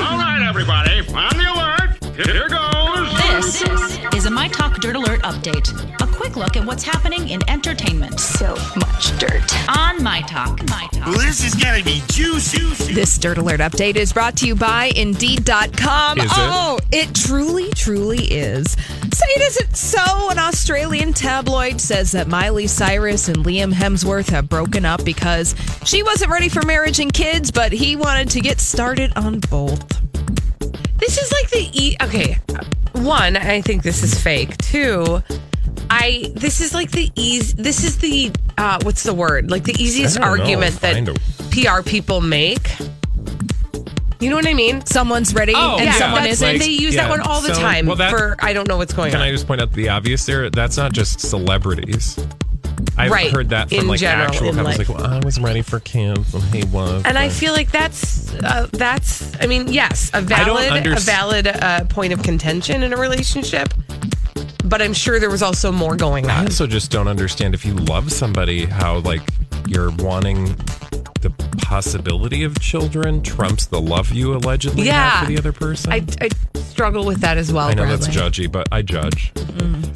All right, everybody, on the alert. Here goes. This is a My Talk Dirt Alert update. A quick look at what's happening in entertainment. So much dirt. On My Talk. My Talk. Well, this is gonna be juicy. This Dirt Alert update is brought to you by Indeed.com. Is it? oh, it truly, truly is. Say it isn't so. An Australian tabloid says that Miley Cyrus and Liam Hemsworth have broken up because she wasn't ready for marriage and kids, but he wanted to get started on both. This is like the e- okay. One, I think this is fake. Two, I this is like the easy. This is the uh, what's the word? Like the easiest know. argument that PR people make. You know what I mean? Someone's ready Oh, and yeah, someone that's- isn't. Like, they use yeah. that one all the So, time well, that- for I don't know what's going on. Can on. I just point out the obvious there? That's not just celebrities. I've Right, heard that from in like general, actual in couples. life. Like, well, I was ready for camp. and he was. and I but- feel like that's uh, that's. I mean, yes, a don't valid a underst- valid uh, point of contention in a relationship. But I'm sure there was also more going on. I on. also just don't understand if you love somebody, how like you're wanting the possibility of children trumps the love you allegedly Yeah. have for the other person. I, I struggle with that as well. I know that's judgy, but I judge.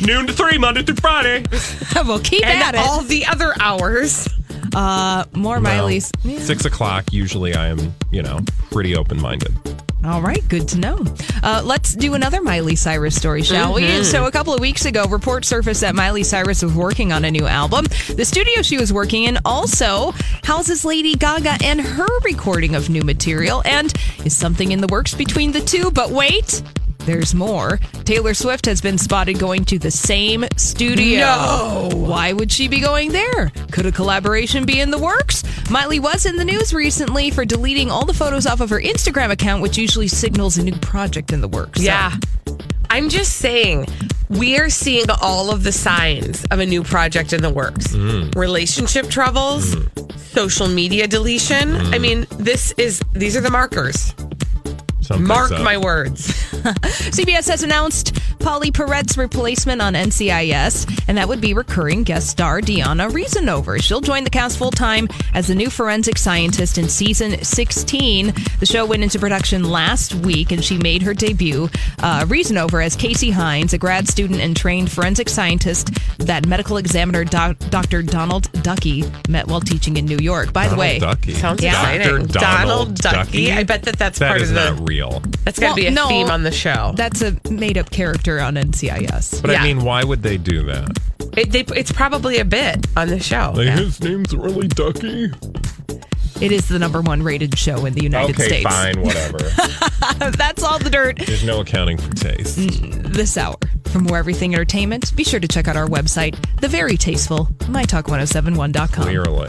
Noon to three, Monday through Friday. we'll keep and at it. all the other hours. uh, more Well, Miley's. Six o'clock. Usually, I am, you know, pretty open minded. All right, good to know. Uh, let's do another Miley Cyrus story, shall we? So, a couple of weeks ago, reports surfaced that Miley Cyrus was working on a new album. The studio she was working in also houses Lady Gaga and her recording of new material, and is something in the works between the two. But wait, there's more. Taylor Swift has been spotted going to the same studio. No. Why would she be going there? Could a collaboration be in the works? Miley was in the news recently for deleting all the photos off of her Instagram account, which usually signals a new project in the works. So- Yeah. I'm just saying, we are seeing all of the signs of a new project in the works. Mm. Relationship troubles, mm. social media deletion. I mm. mean, this is these are the markers. Something's Mark up. my words. CBS has announced Pauley Perrette's replacement on NCIS, and that would be recurring guest star Diona Reasonover. She'll join the cast full time as the new forensic scientist in season 16. The show went into production last week, and she made her debut. Uh, Reasonover as Kasie Hines, a grad student and trained forensic scientist that medical examiner doc- Dr. Donald Ducky met while teaching in New York. By the way, Ducky. Sounds Yeah. exciting. Dr. Donald Ducky. I bet that that's That part is of the. not real. That's got to Well, be a no. theme on the show. that's a made up character on NCIS. But Yeah. I mean, why would they do that? It, they, it's probably a bit on the show. Like, his name's really Ducky. It is the number one rated show in the United Okay, States. fine, whatever. That's all the dirt There's no accounting for taste. Mm, this hour. For more everything entertainment, be sure to check out our website, the very tasteful mytalk1071.com. Clearly.